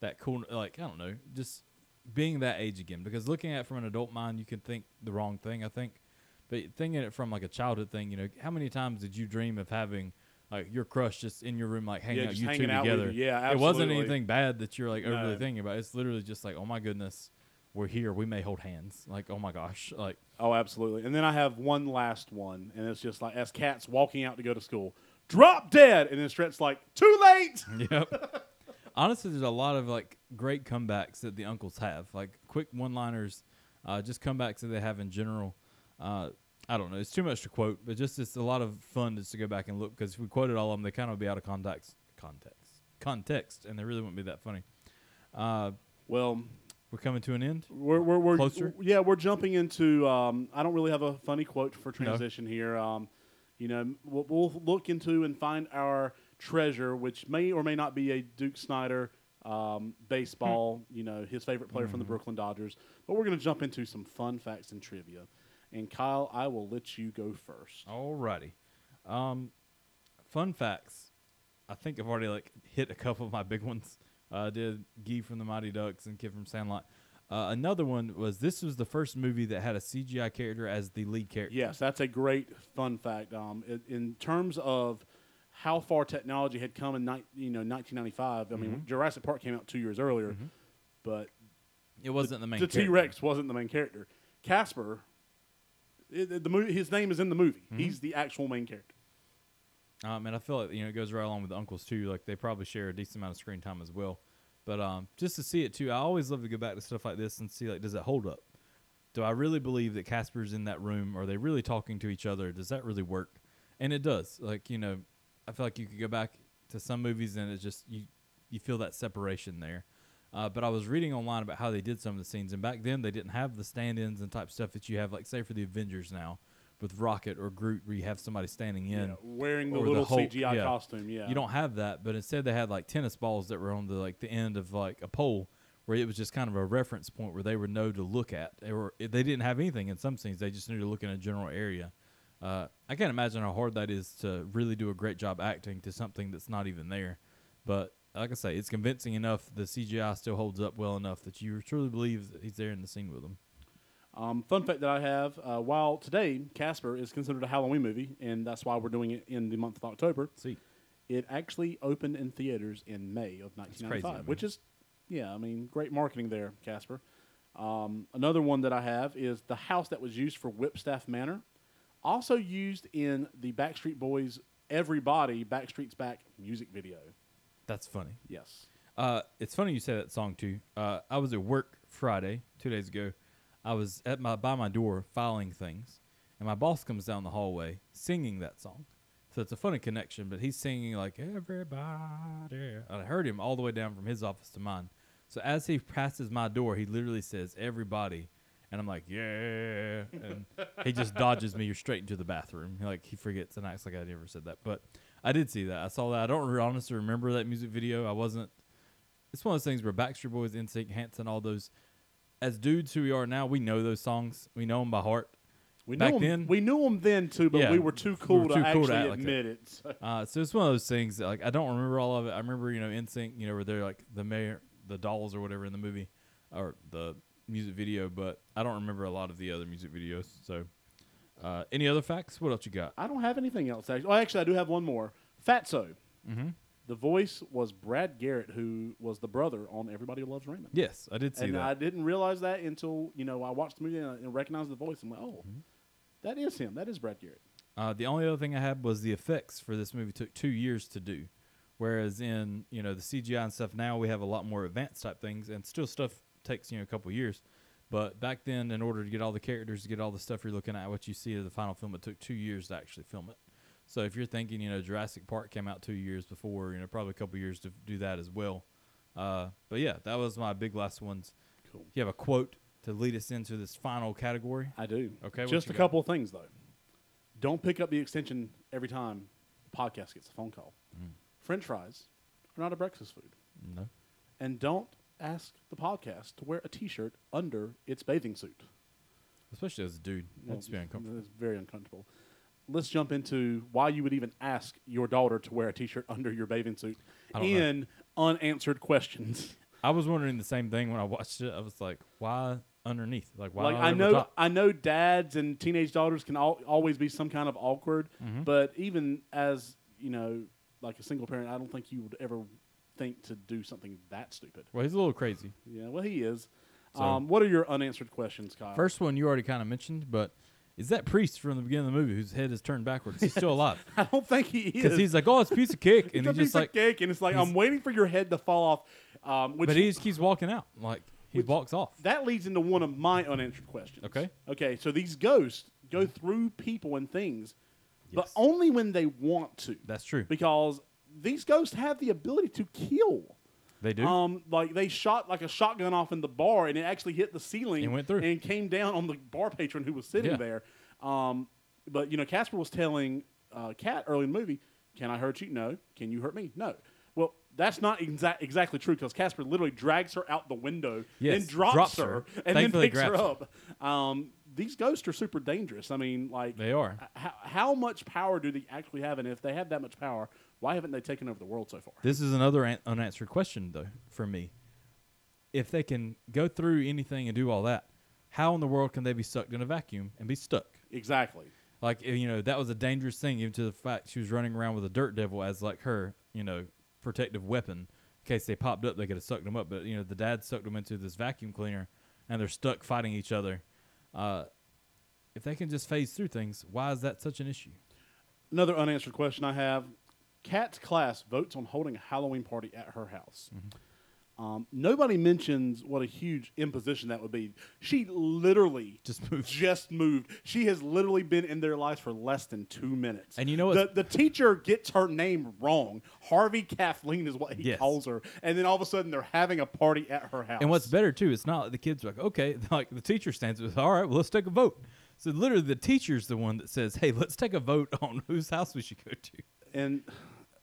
that cool, like I don't know, just being that age again. Because looking at it from an adult mind, you can think the wrong thing. I think, but thinking it from like a childhood thing, you know, how many times did you dream of having like your crush just in your room, like hanging Yeah, out, just you two hanging out together? you. Yeah, it wasn't anything bad that you're like overly No. thinking about. It's literally just like, oh my goodness, we're here. We may hold hands. Like, oh my gosh, like Oh, absolutely. And then I have one last one, and it's just like as Kat's walking out to go to school, drop dead, and then Stretch's like, too late. (laughs) Yep. Honestly, there's a lot of like great comebacks that the uncles have, like quick one-liners, uh, just comebacks that they have in general. Uh, I don't know. It's too much to quote, but just it's a lot of fun just to go back and look because if we quoted all of them, they kind of would be out of context, context, context, and they really wouldn't be that funny. Uh, Well, we're coming to an end. we're we're, we're Closer? Yeah, we're jumping into. Um, I don't really have a funny quote for transition here. Um, you know, we'll, we'll look into and find our treasure, which may or may not be a Duke Snider um, baseball. You know, his favorite player from the Brooklyn Dodgers. But we're going to jump into some fun facts and trivia. And Kyle, I will let you go first. Alrighty. Um, fun facts. I think I've already like hit a couple of my big ones. Uh, did Guy from the Mighty Ducks and Kid from Sandlot. Uh, another one was this was the first movie that had a CGI character as the lead character. Yes, that's a great fun fact. Um, in, in terms of how far technology had come in ni- you know 1995. I mean, Mm-hmm. Jurassic Park came out two years earlier, but It wasn't the main. the. T Rex wasn't the main character. Casper, it, it- the movie, his name is in the movie. Mm-hmm. He's the actual main character. Um, and I feel like you know it goes right along with the uncles too. Like they probably share a decent amount of screen time as well. But um, just to see it too, I always love to go back to stuff like this and see like, does it hold up? Do I really believe that Casper's in that room? Are they really talking to each other? Does that really work? And it does. Like you know, I feel like you could go back to some movies and it's just you you feel that separation there. Uh, but I was reading online about how they did some of the scenes, and back then they didn't have the stand-ins and type stuff that you have, like say for the Avengers now with Rocket or Groot, where you have somebody standing in Yeah, wearing the little Hulk, CGI yeah. costume. Yeah, You don't have that, but instead they had like tennis balls that were on the like the end of like a pole where it was just kind of a reference point where they would know to look at. They were they didn't have anything in some scenes. They just knew to look in a general area. Uh, I can't imagine how hard that is to really do a great job acting to something that's not even there. But like I say, it's convincing enough. The CGI still holds up well enough that you truly believe that he's there in the scene with them. Um, fun fact that I have: uh, while today Casper is considered a Halloween movie, and that's why we're doing it in the month of October. See, It actually opened in theaters in May of 1995, crazy, I mean. which is, yeah, I mean, great marketing there, Casper. Um, another one that I have is the house that was used for Whipstaff Manor, also used in the Backstreet Boys "Everybody Backstreet's Back" music video. that's funny. Yes, Uh, it's funny you say that song too. Uh, I was at work Friday, two days ago. I was at my by my door filing things, and my boss comes down the hallway singing that song. So it's a funny connection. But he's singing like everybody. And I heard him all the way down from his office to mine. So as he passes my door, he literally says everybody, and I'm like yeah, and he just dodges me You're straight into the bathroom. Like he forgets and acts like I never said that. But I did see that. I saw that. I don't honestly remember that music video. I wasn't it's one of those things where Backstreet Boys, NSYNC, Hanson, all those. As dudes who we are now, we know those songs. We know them by heart. we Back knew 'em- then- we knew them then too, but Yeah, we were too cool were to too actually cool to act like admit it. So- (laughs) Uh, so it's one of those things that like I don't remember all of it. I remember you know NSYNC, you know, where they're like the mayor, the dolls or whatever in the movie or the music video, but I don't remember a lot of the other music videos. So, uh, any other facts? What else you got? I don't have anything else. Actually, well, actually, I do have one more. Fatso. Mm-hmm. The voice was Brad Garrett, who was the brother on Everybody Loves Raymond. Yes, I did see and that. I didn't realize that until you know I watched the movie and, and recognized the voice. I'm like, oh, Mm-hmm. that is him. That is Brad Garrett. Uh, the only other thing I had was the effects for this movie took two years to do, whereas in you know the CGI and stuff now we have a lot more advanced type things, and still stuff takes you know a couple years. But back then, in order to get all the characters, to get all the stuff you're looking at, what you see of the final film, it took two years to actually film it. So if you're thinking, you know, Jurassic Park came out two years before, you know, probably a couple years to do that as well. Uh, but yeah, that was my big last ones. Cool. You have a quote to lead us into this final category. I do. Okay, Just a got? couple of things though. Don't pick up the extension every time the podcast gets a phone call. Mm. French fries are not a breakfast food. No. And don't ask the podcast to wear a T-shirt under its bathing suit. Especially as a dude. That's be uncomfortable. It's very uncomfortable. Let's jump into why you would even ask your daughter to wear a T-shirt (laughs) under your bathing suit know. in unanswered questions. (laughs) I was wondering the same thing when I watched it. I was like, why underneath? Like, why like I know, top? I know, dads and teenage daughters can al- always be some kind of awkward, Mm-hmm. but even as you know, like a single parent, I don't think you would ever think to do something that stupid. Well, he's a little crazy. Yeah, well, he is. So- um, what are your unanswered questions, Kyle? First one you already kind of mentioned, but is that priest from the beginning of the movie whose head is turned backwards? He's still alive (laughs) I don't think he is. because he's like, oh, it's a piece of cake, It's and a he piece just like, of cake, and it's like I'm waiting for your head to fall off. Um, which but he just keeps walking out, like he walks off. that leads into one of my unanswered questions. Okay. Okay. So these ghosts go through people and things, but only when they want to. That's true. because these ghosts have the ability to kill. They do. Um, like they shot like a shotgun off in the bar, and it actually hit the ceiling And went through. and came down on the bar patron who was sitting Yeah. there. Um, but you know, Casper was telling uh, Kat early in the movie, "Can I hurt you? No. Can you hurt me? No." Well, that's not exa- exactly true because Casper literally drags her out the window, Yes, then drops, drops her, her. and Thankfully then picks her up. Um, these ghosts are super dangerous. I mean, like They are. How, how much power do they actually have? And if they have that much power, why haven't they taken over the world so far? This is another an- unanswered question, though, for me. If they can go through anything and do all that, how in the world can they be sucked in a vacuum and be stuck? Exactly. Like eh, you know, that was a dangerous thing, even to the fact she was running around with a dirt devil as like her, you know, protective weapon in case they popped up. They could have sucked them up, but you know, the dad sucked them into this vacuum cleaner, and they're stuck fighting each other. Uh, if they can just phase through things, why is that such an issue? Another unanswered question I have: Kat's class votes on holding a Halloween party at her house. Um, nobody mentions what a huge imposition that would be. She literally Just moved. (laughs) Just moved. She has literally been in their lives for less than two minutes. And you know the the teacher gets her name wrong. Harvey Kathleen is what he Yes. calls her, and then all of a sudden they're having a party at her house. And what's better too, it's not like the kids are like, okay, (laughs) like the teacher stands with, all right, well, let's take a vote. So literally, the teacher's the one that says, hey, let's take a vote on (laughs) whose house we should go to. and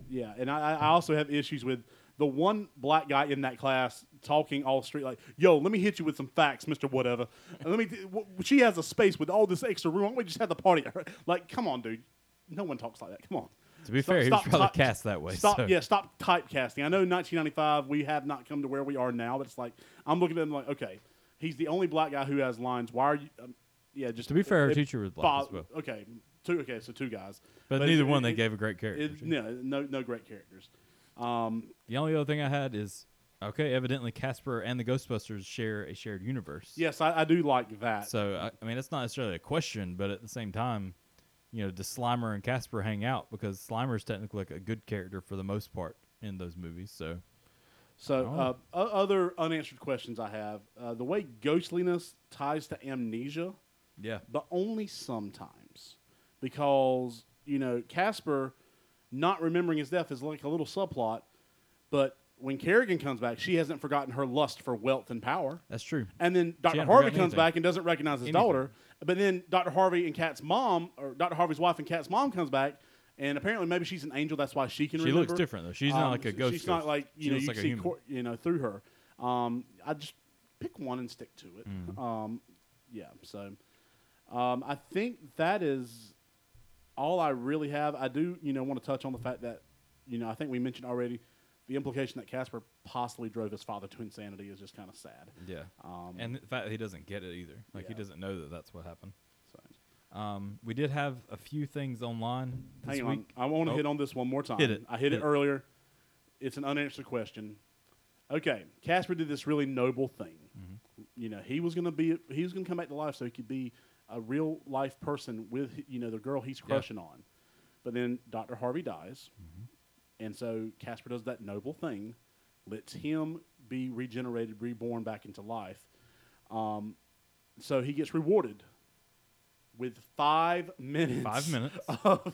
yeah, and I, I also have issues with the one black guy in that class talking all street like, "Yo, let me hit you with some facts, Mister Whatever." Let me. w- she has a space with all this extra room. Why don't we just have the party? (laughs) Like, come on, dude. No one talks like that. Come on. To be Stop- fair, he was stop probably cast that way. Stop. so- Yeah, stop typecasting. I know 1995 we have not come to where we are now, but it's like I'm looking at him like, okay, he's the only black guy who has lines. Why are you? Um, yeah, just To be fair, it- teacher was black as well. Okay, two. Okay, so two guys. But, it- neither it- one they it- gave a great character. it- no, no, no great characters. Um, The only other thing I had is, okay, evidently Casper and the Ghostbusters share a shared universe. yes, I, I do like that. So I, I mean, it's not necessarily a question, but at the same time, you know, does Slimer and Casper hang out because Slimer is technically like a good character for the most part in those movies. So So, uh, other unanswered questions I have: uh, the way ghostliness ties to amnesia, yeah, but only sometimes, because you know Casper not remembering his death is like a little subplot, but when Carrigan comes back, she hasn't forgotten her lust for wealth and power. that's true. And then Dr. Harvey comes anything. back and doesn't recognize his Anything. daughter. But then Dr. Harvey and Kat's mom, or Dr. Harvey's wife and Kat's mom, comes back, and apparently maybe she's an angel. That's why she can. Remember. She remember. looks different, though. She's not like a ghost She's not ghost. like She you know you like see cor- you know through her. Um, I just pick one and stick to it. Mm-hmm. Um, yeah. So um, I think that is all I really have. I do you know want to touch on the fact that you know I think we mentioned already the implication that Casper possibly drove his father to insanity is just kind of sad. Yeah, Um, and the fact that he doesn't get it either, like he doesn't know that that's what happened. So. Um, we did have a few things online this Hang on. week. I want to Oh. hit on this one more time. Hit it. I hit, Hit it it. earlier. It's an unanswered question. Okay, Casper did this really noble thing. Mm-hmm. You know, he was going to be he was going to come back to life so he could be a real life person with you know the girl he's crushing on. But then Dr. Harvey dies. Mm-hmm. And so Casper does that noble thing, lets him be regenerated, reborn back into life. Um, so he gets rewarded with five minutes. Five minutes. (laughs) Of,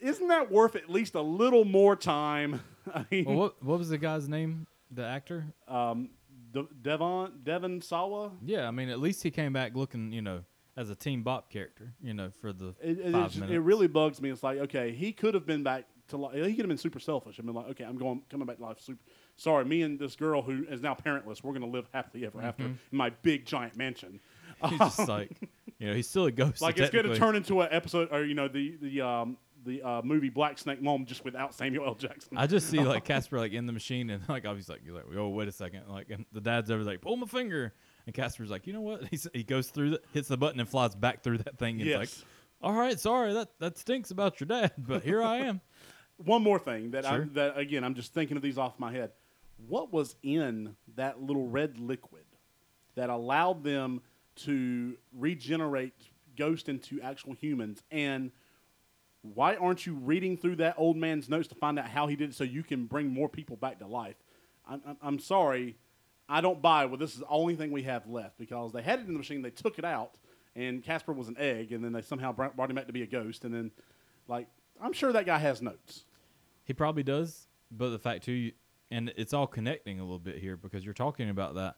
isn't that worth at least a little more time? (laughs) I mean, Well, what what was the guy's name? The actor? um, De- Devon Devon Sawa. Yeah, I mean, at least he came back looking, you know, as a Team Bop character, you know, for the It, it, five it's- minutes. it really bugs me. It's like, okay, he could have been back to life. He could have been super selfish and been like, okay, I'm going coming back to life. Super. Sorry, me and this girl who is now parentless, we're going to live happily ever after in my big giant mansion. He's just (laughs) like, you know, he's still a ghost. like it's going to turn into an episode, or you know, the the um the uh, movie Black Snake Moan just without Samuel L. Jackson. I just see (laughs) like Casper like in the machine and like obviously like you're like oh wait a second like and the dad's over like pull my finger and Casper's like you know what (laughs) He's, he goes through the, hits the button and flies back through that thing and yes. like all right sorry that that stinks about your dad but here I am (laughs) One more thing that I that again I'm just thinking of these off my head. What was in that little red liquid that allowed them to regenerate ghost into actual humans and why aren't you reading through that old man's notes to find out how he did it so you can bring more people back to life? I'm, I'm, sorry, I don't buy. Well, this is the only thing we have left because they had it in the machine, they took it out, and Casper was an egg, and then they somehow brought brought him back to be a ghost, and then, like, I'm sure that guy has notes. he probably does but the fact too and it's all connecting a little bit here because you're talking about that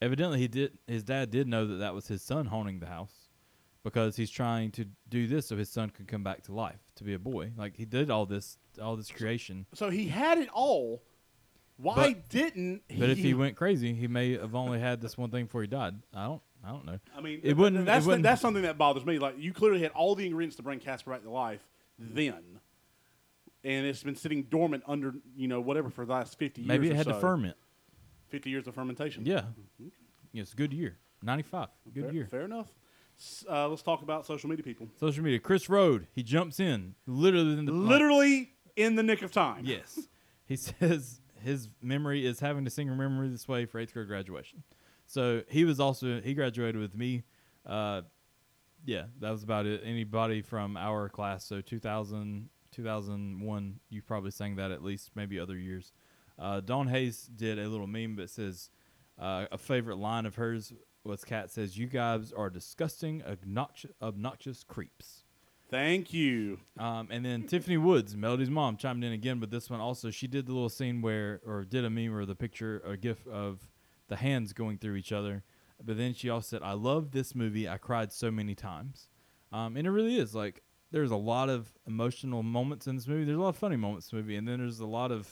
evidently he did his dad did know that that was his son haunting the house because he's trying to do this so his son could come back to life to be a boy like he did all this all this creation So he had it all. Why didn't he? But if he went crazy, he may have only had this one thing before he died. I don't. I don't know. I mean, it wouldn't. That's it wouldn't that's something that bothers me. Like you clearly had all the ingredients to bring Casper back to life then, and it's been sitting dormant under you know whatever for the last fifty years. maybe it or had so. to ferment. Fifty years of fermentation. Yeah. yeah. It's a good year. Ninety-five. Good fair, year. Fair enough. Uh, let's talk about social media people. Social media. Chris Roden. He jumps in literally in the Literally in the nick of time. Yes. He (laughs) says his memory is having to sing "Remember Me This Way" for eighth grade graduation. So he was also he graduated with me. Uh, yeah, that was about it. Anybody from our class, so 2000, 2001, you probably sang that at least, maybe other years. Uh, Dawn Hayes did a little meme that says uh, a favorite line of hers was Kat says, "You guys are disgusting, obnoxious, obnoxious creeps." Thank you. Um, and then Tiffany Woods, Melody's mom, chimed in again, but this one also she did the little scene where, or did a meme or the picture, a gif of the hands going through each other. But then she also said, "I love this movie. I cried so many times." Um, and it really is like there's a lot of emotional moments in this movie. There's a lot of funny moments in this movie, and then there's a lot of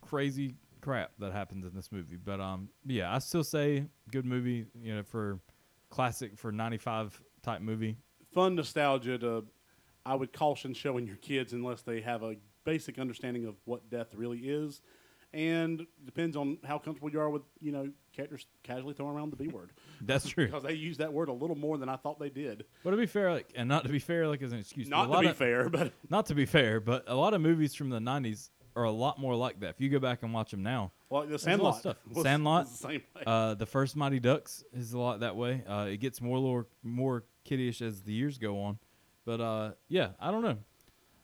crazy crap that happens in this movie. But um, yeah, I still say good movie. You know, for classic for '95 type movie. Fun nostalgia to. I would caution showing your kids unless they have a basic understanding of what death really is, and depends on how comfortable you are with you know characters casually throwing around the B word. (laughs) That's true. because they use that word a little more than I thought they did. But to be fair, like, and not to be fair, like as an excuse, Not to be of, fair, (laughs) but Not to be fair, but a lot of movies from the '90s are a lot more like that. If you go back and watch them now, well, the a lot of Sandlot stuff. was- Sandlot, was the uh, the first Mighty Ducks is a lot that way. Uh, it gets more more, more kiddyish as the years go on, but uh, yeah, I don't know.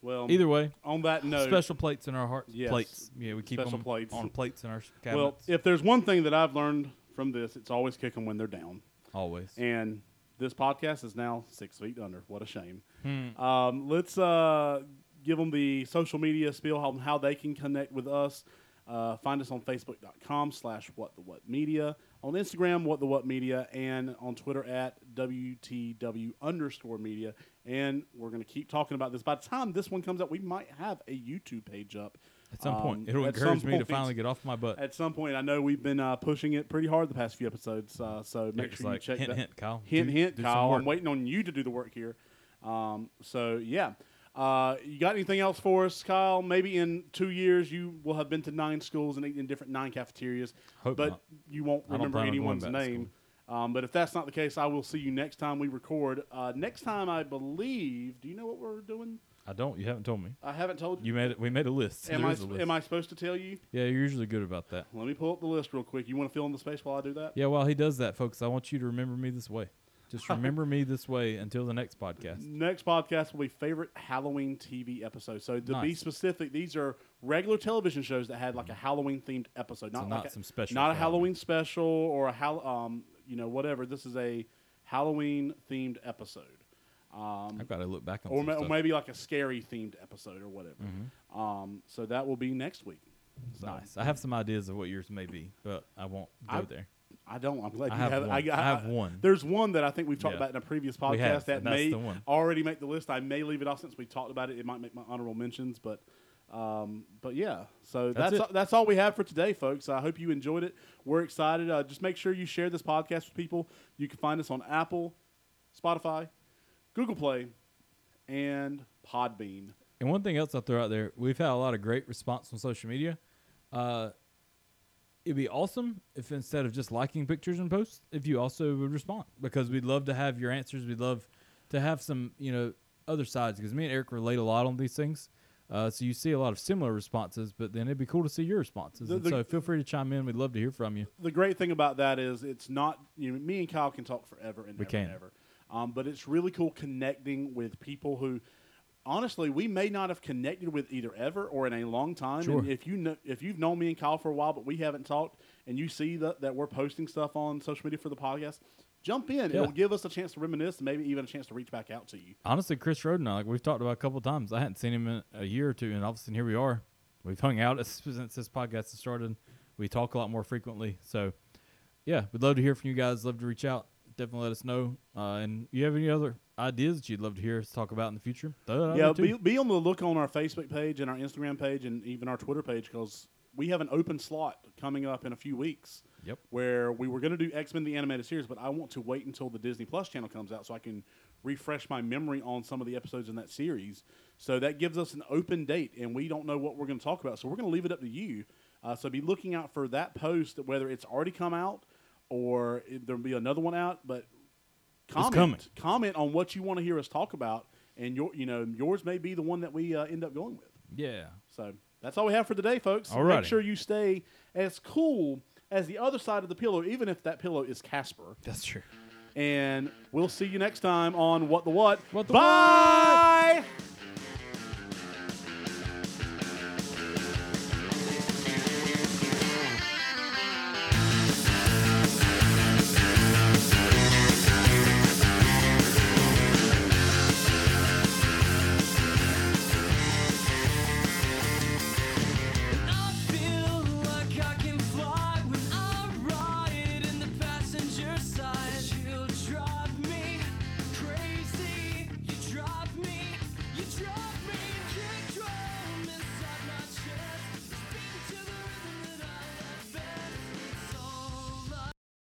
well, Either way, on that note, special plates in our hearts. Yes. Plates, yeah, we keep Special them plates. on plates in our s- well, if there's one thing that I've learned from this, it's always kick them when they're down. always. And this podcast is now six feet under. What a shame. Hmm. Um, let's uh, give them the social media spiel on how they can connect with us. Uh, find us on facebook.com slash what the what media, on Instagram, what the what media, and on Twitter at WTW underscore media. And we're going to keep talking about this. By the time this one comes out, we might have a YouTube page up. At some point, Um, it'll encourage me to finally get off my butt. At some point, I know we've been uh, pushing it pretty hard the past few episodes. Uh, so make It's sure you like, check hint, that. hint, Kyle. Hint, Do- hint, do Kyle. I'm waiting on you to do the work here. Um, so yeah, uh, you got anything else for us, Kyle? Maybe in two years you will have been to nine schools and eaten in different nine cafeterias, Hope but not. you won't I don't remember plan on going anyone's back to name. Um, but if that's not the case, I will see you next time we record. Uh, next time, I believe. Do you know what we're doing? I don't. You haven't told me. I haven't told you. You made it. We made a list. Am There I, is a list. am I supposed to tell you? Yeah, you're usually good about that. Let me pull up the list real quick. You want to fill in the space while I do that? Yeah, while he does that, folks, I want you to remember me this way. Just remember me this way until the next podcast. Next podcast will be favorite Halloween TV episode. So to be specific, these are regular television shows that had like a Halloween themed episode, not So like not a, some special not a Halloween special or a Hall. Um, you know, whatever. This is a Halloween themed episode. Um, I've got to look back on or, ma- or maybe like a scary themed episode or whatever. Um, so that will be next week. So Nice. I have some ideas of what yours may be, but I won't go I- there. I don't. I'm glad I you have have. one. I, I have one. There's one that I think we've talked Yeah. about in a previous podcast have, that may already make the list. I may leave it off since we talked about it. It might make my honorable mentions, but um, but yeah. So That's that's it. that's, all we have for today, folks. I hope you enjoyed it. We're excited. Uh, just make sure you share this podcast with people. You can find us on Apple, Spotify, Google Play, and Podbean. And one thing else I'll throw out there, we've had a lot of great response on social media. Uh, it'd be awesome if instead of just liking pictures and posts, if you also would respond because we'd love to have your answers. We'd love to have some, you know, other sides because me and Eric relate a lot on these things. Uh, so you see a lot of similar responses, but then it'd be cool to see your responses. The- the- so feel free to chime in. We'd love to hear from you. the great thing about that is it's not you know me and Kyle can talk forever and We ever can. and ever. Um, but it's really cool connecting with people who honestly we may not have connected with either ever or in a long time. Sure. And if you know if you've known me and Kyle for a while but we haven't talked and you see that that we're posting stuff on social media for the podcast, jump in. Yeah. It'll give us a chance to reminisce and maybe even a chance to reach back out to you. honestly, Chris Roden, like we've talked about a couple times. I hadn't seen him in a year or two, and all of a sudden here we are. We've hung out (laughs) since this podcast has started. We talk a lot more frequently. So, yeah, we'd love to hear from you guys. Love to reach out. Definitely let us know. Uh, and you have any other ideas that you'd love to hear us talk about in the future? Yeah, be, be on the look on our Facebook page and our Instagram page and even our Twitter page because we have an open slot coming up in a few weeks. Yep. Where we were going to do X Men the animated series, but I want to wait until the Disney Plus channel comes out so I can refresh my memory on some of the episodes in that series. So that gives us an open date, and we don't know what we're going to talk about. So we're going to leave it up to you. Uh, so be looking out for that post, whether it's already come out or there'll be another one out. But comment comment on what you want to hear us talk about, and your you know yours may be the one that we uh, end up going with. yeah. So that's all we have for today, folks. Alrighty. Make sure you stay as cool as the other side of the pillow, even if that pillow is Casper. That's true. And we'll see you next time on What the What. What the Bye.